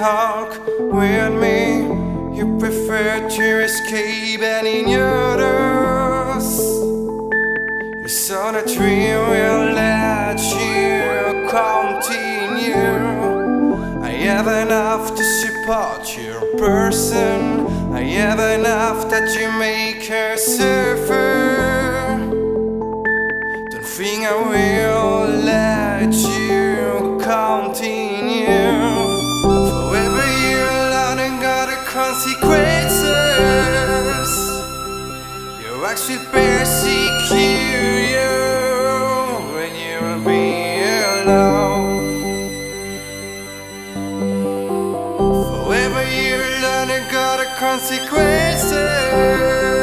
talk with me. You prefer to escape any others. You saw the tree will let you continue. I have enough to support your person. I have enough that you make her suffer. Don't think I will let you continue. Consequences. You actually persecute you when you are be alone. Oh. Forever you learn and got the consequences.